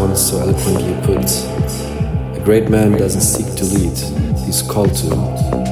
once so eloquently put, a great man doesn't seek to lead, he's called to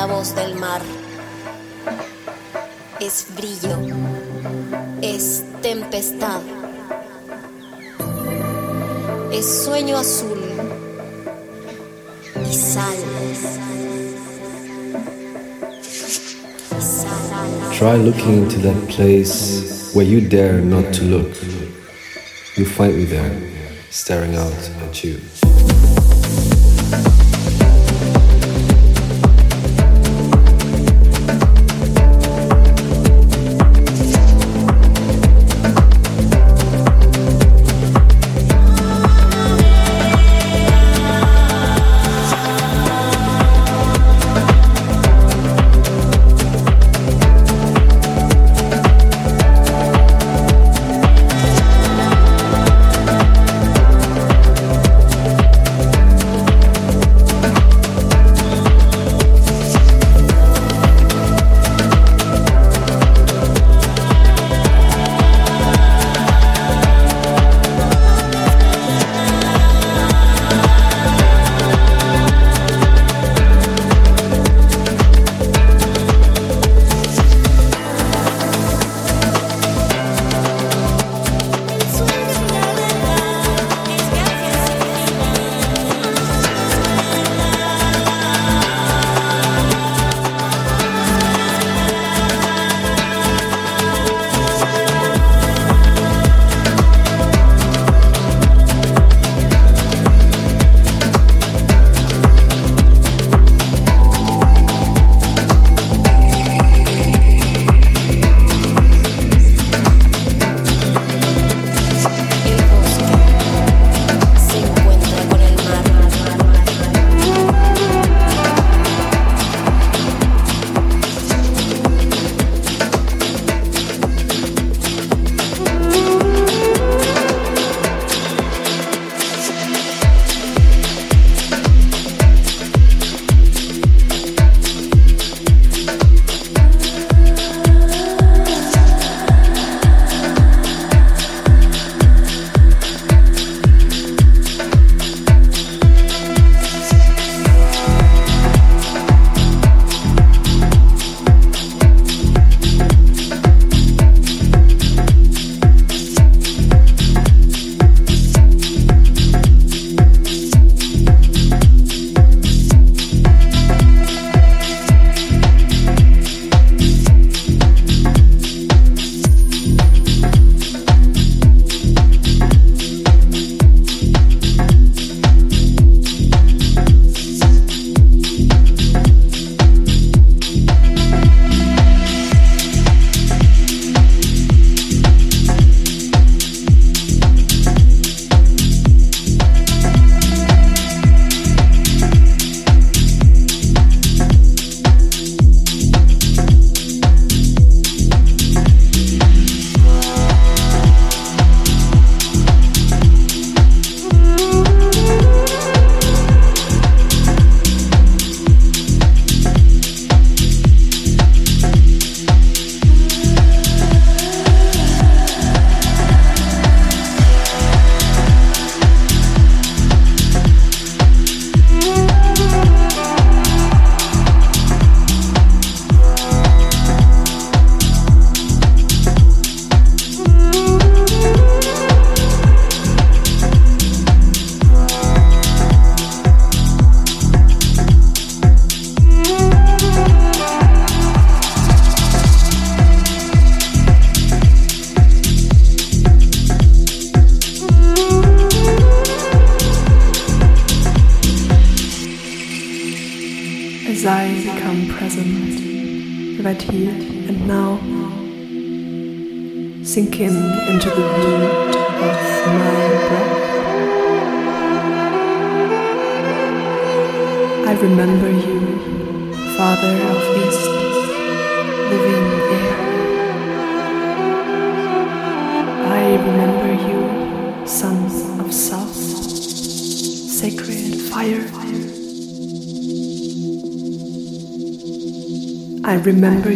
la voz del mar. Es brillo. Es tempestad. Es sueño azul. Y sal. Try looking into that place where you dare not to look. You find me there, staring out at you. Remember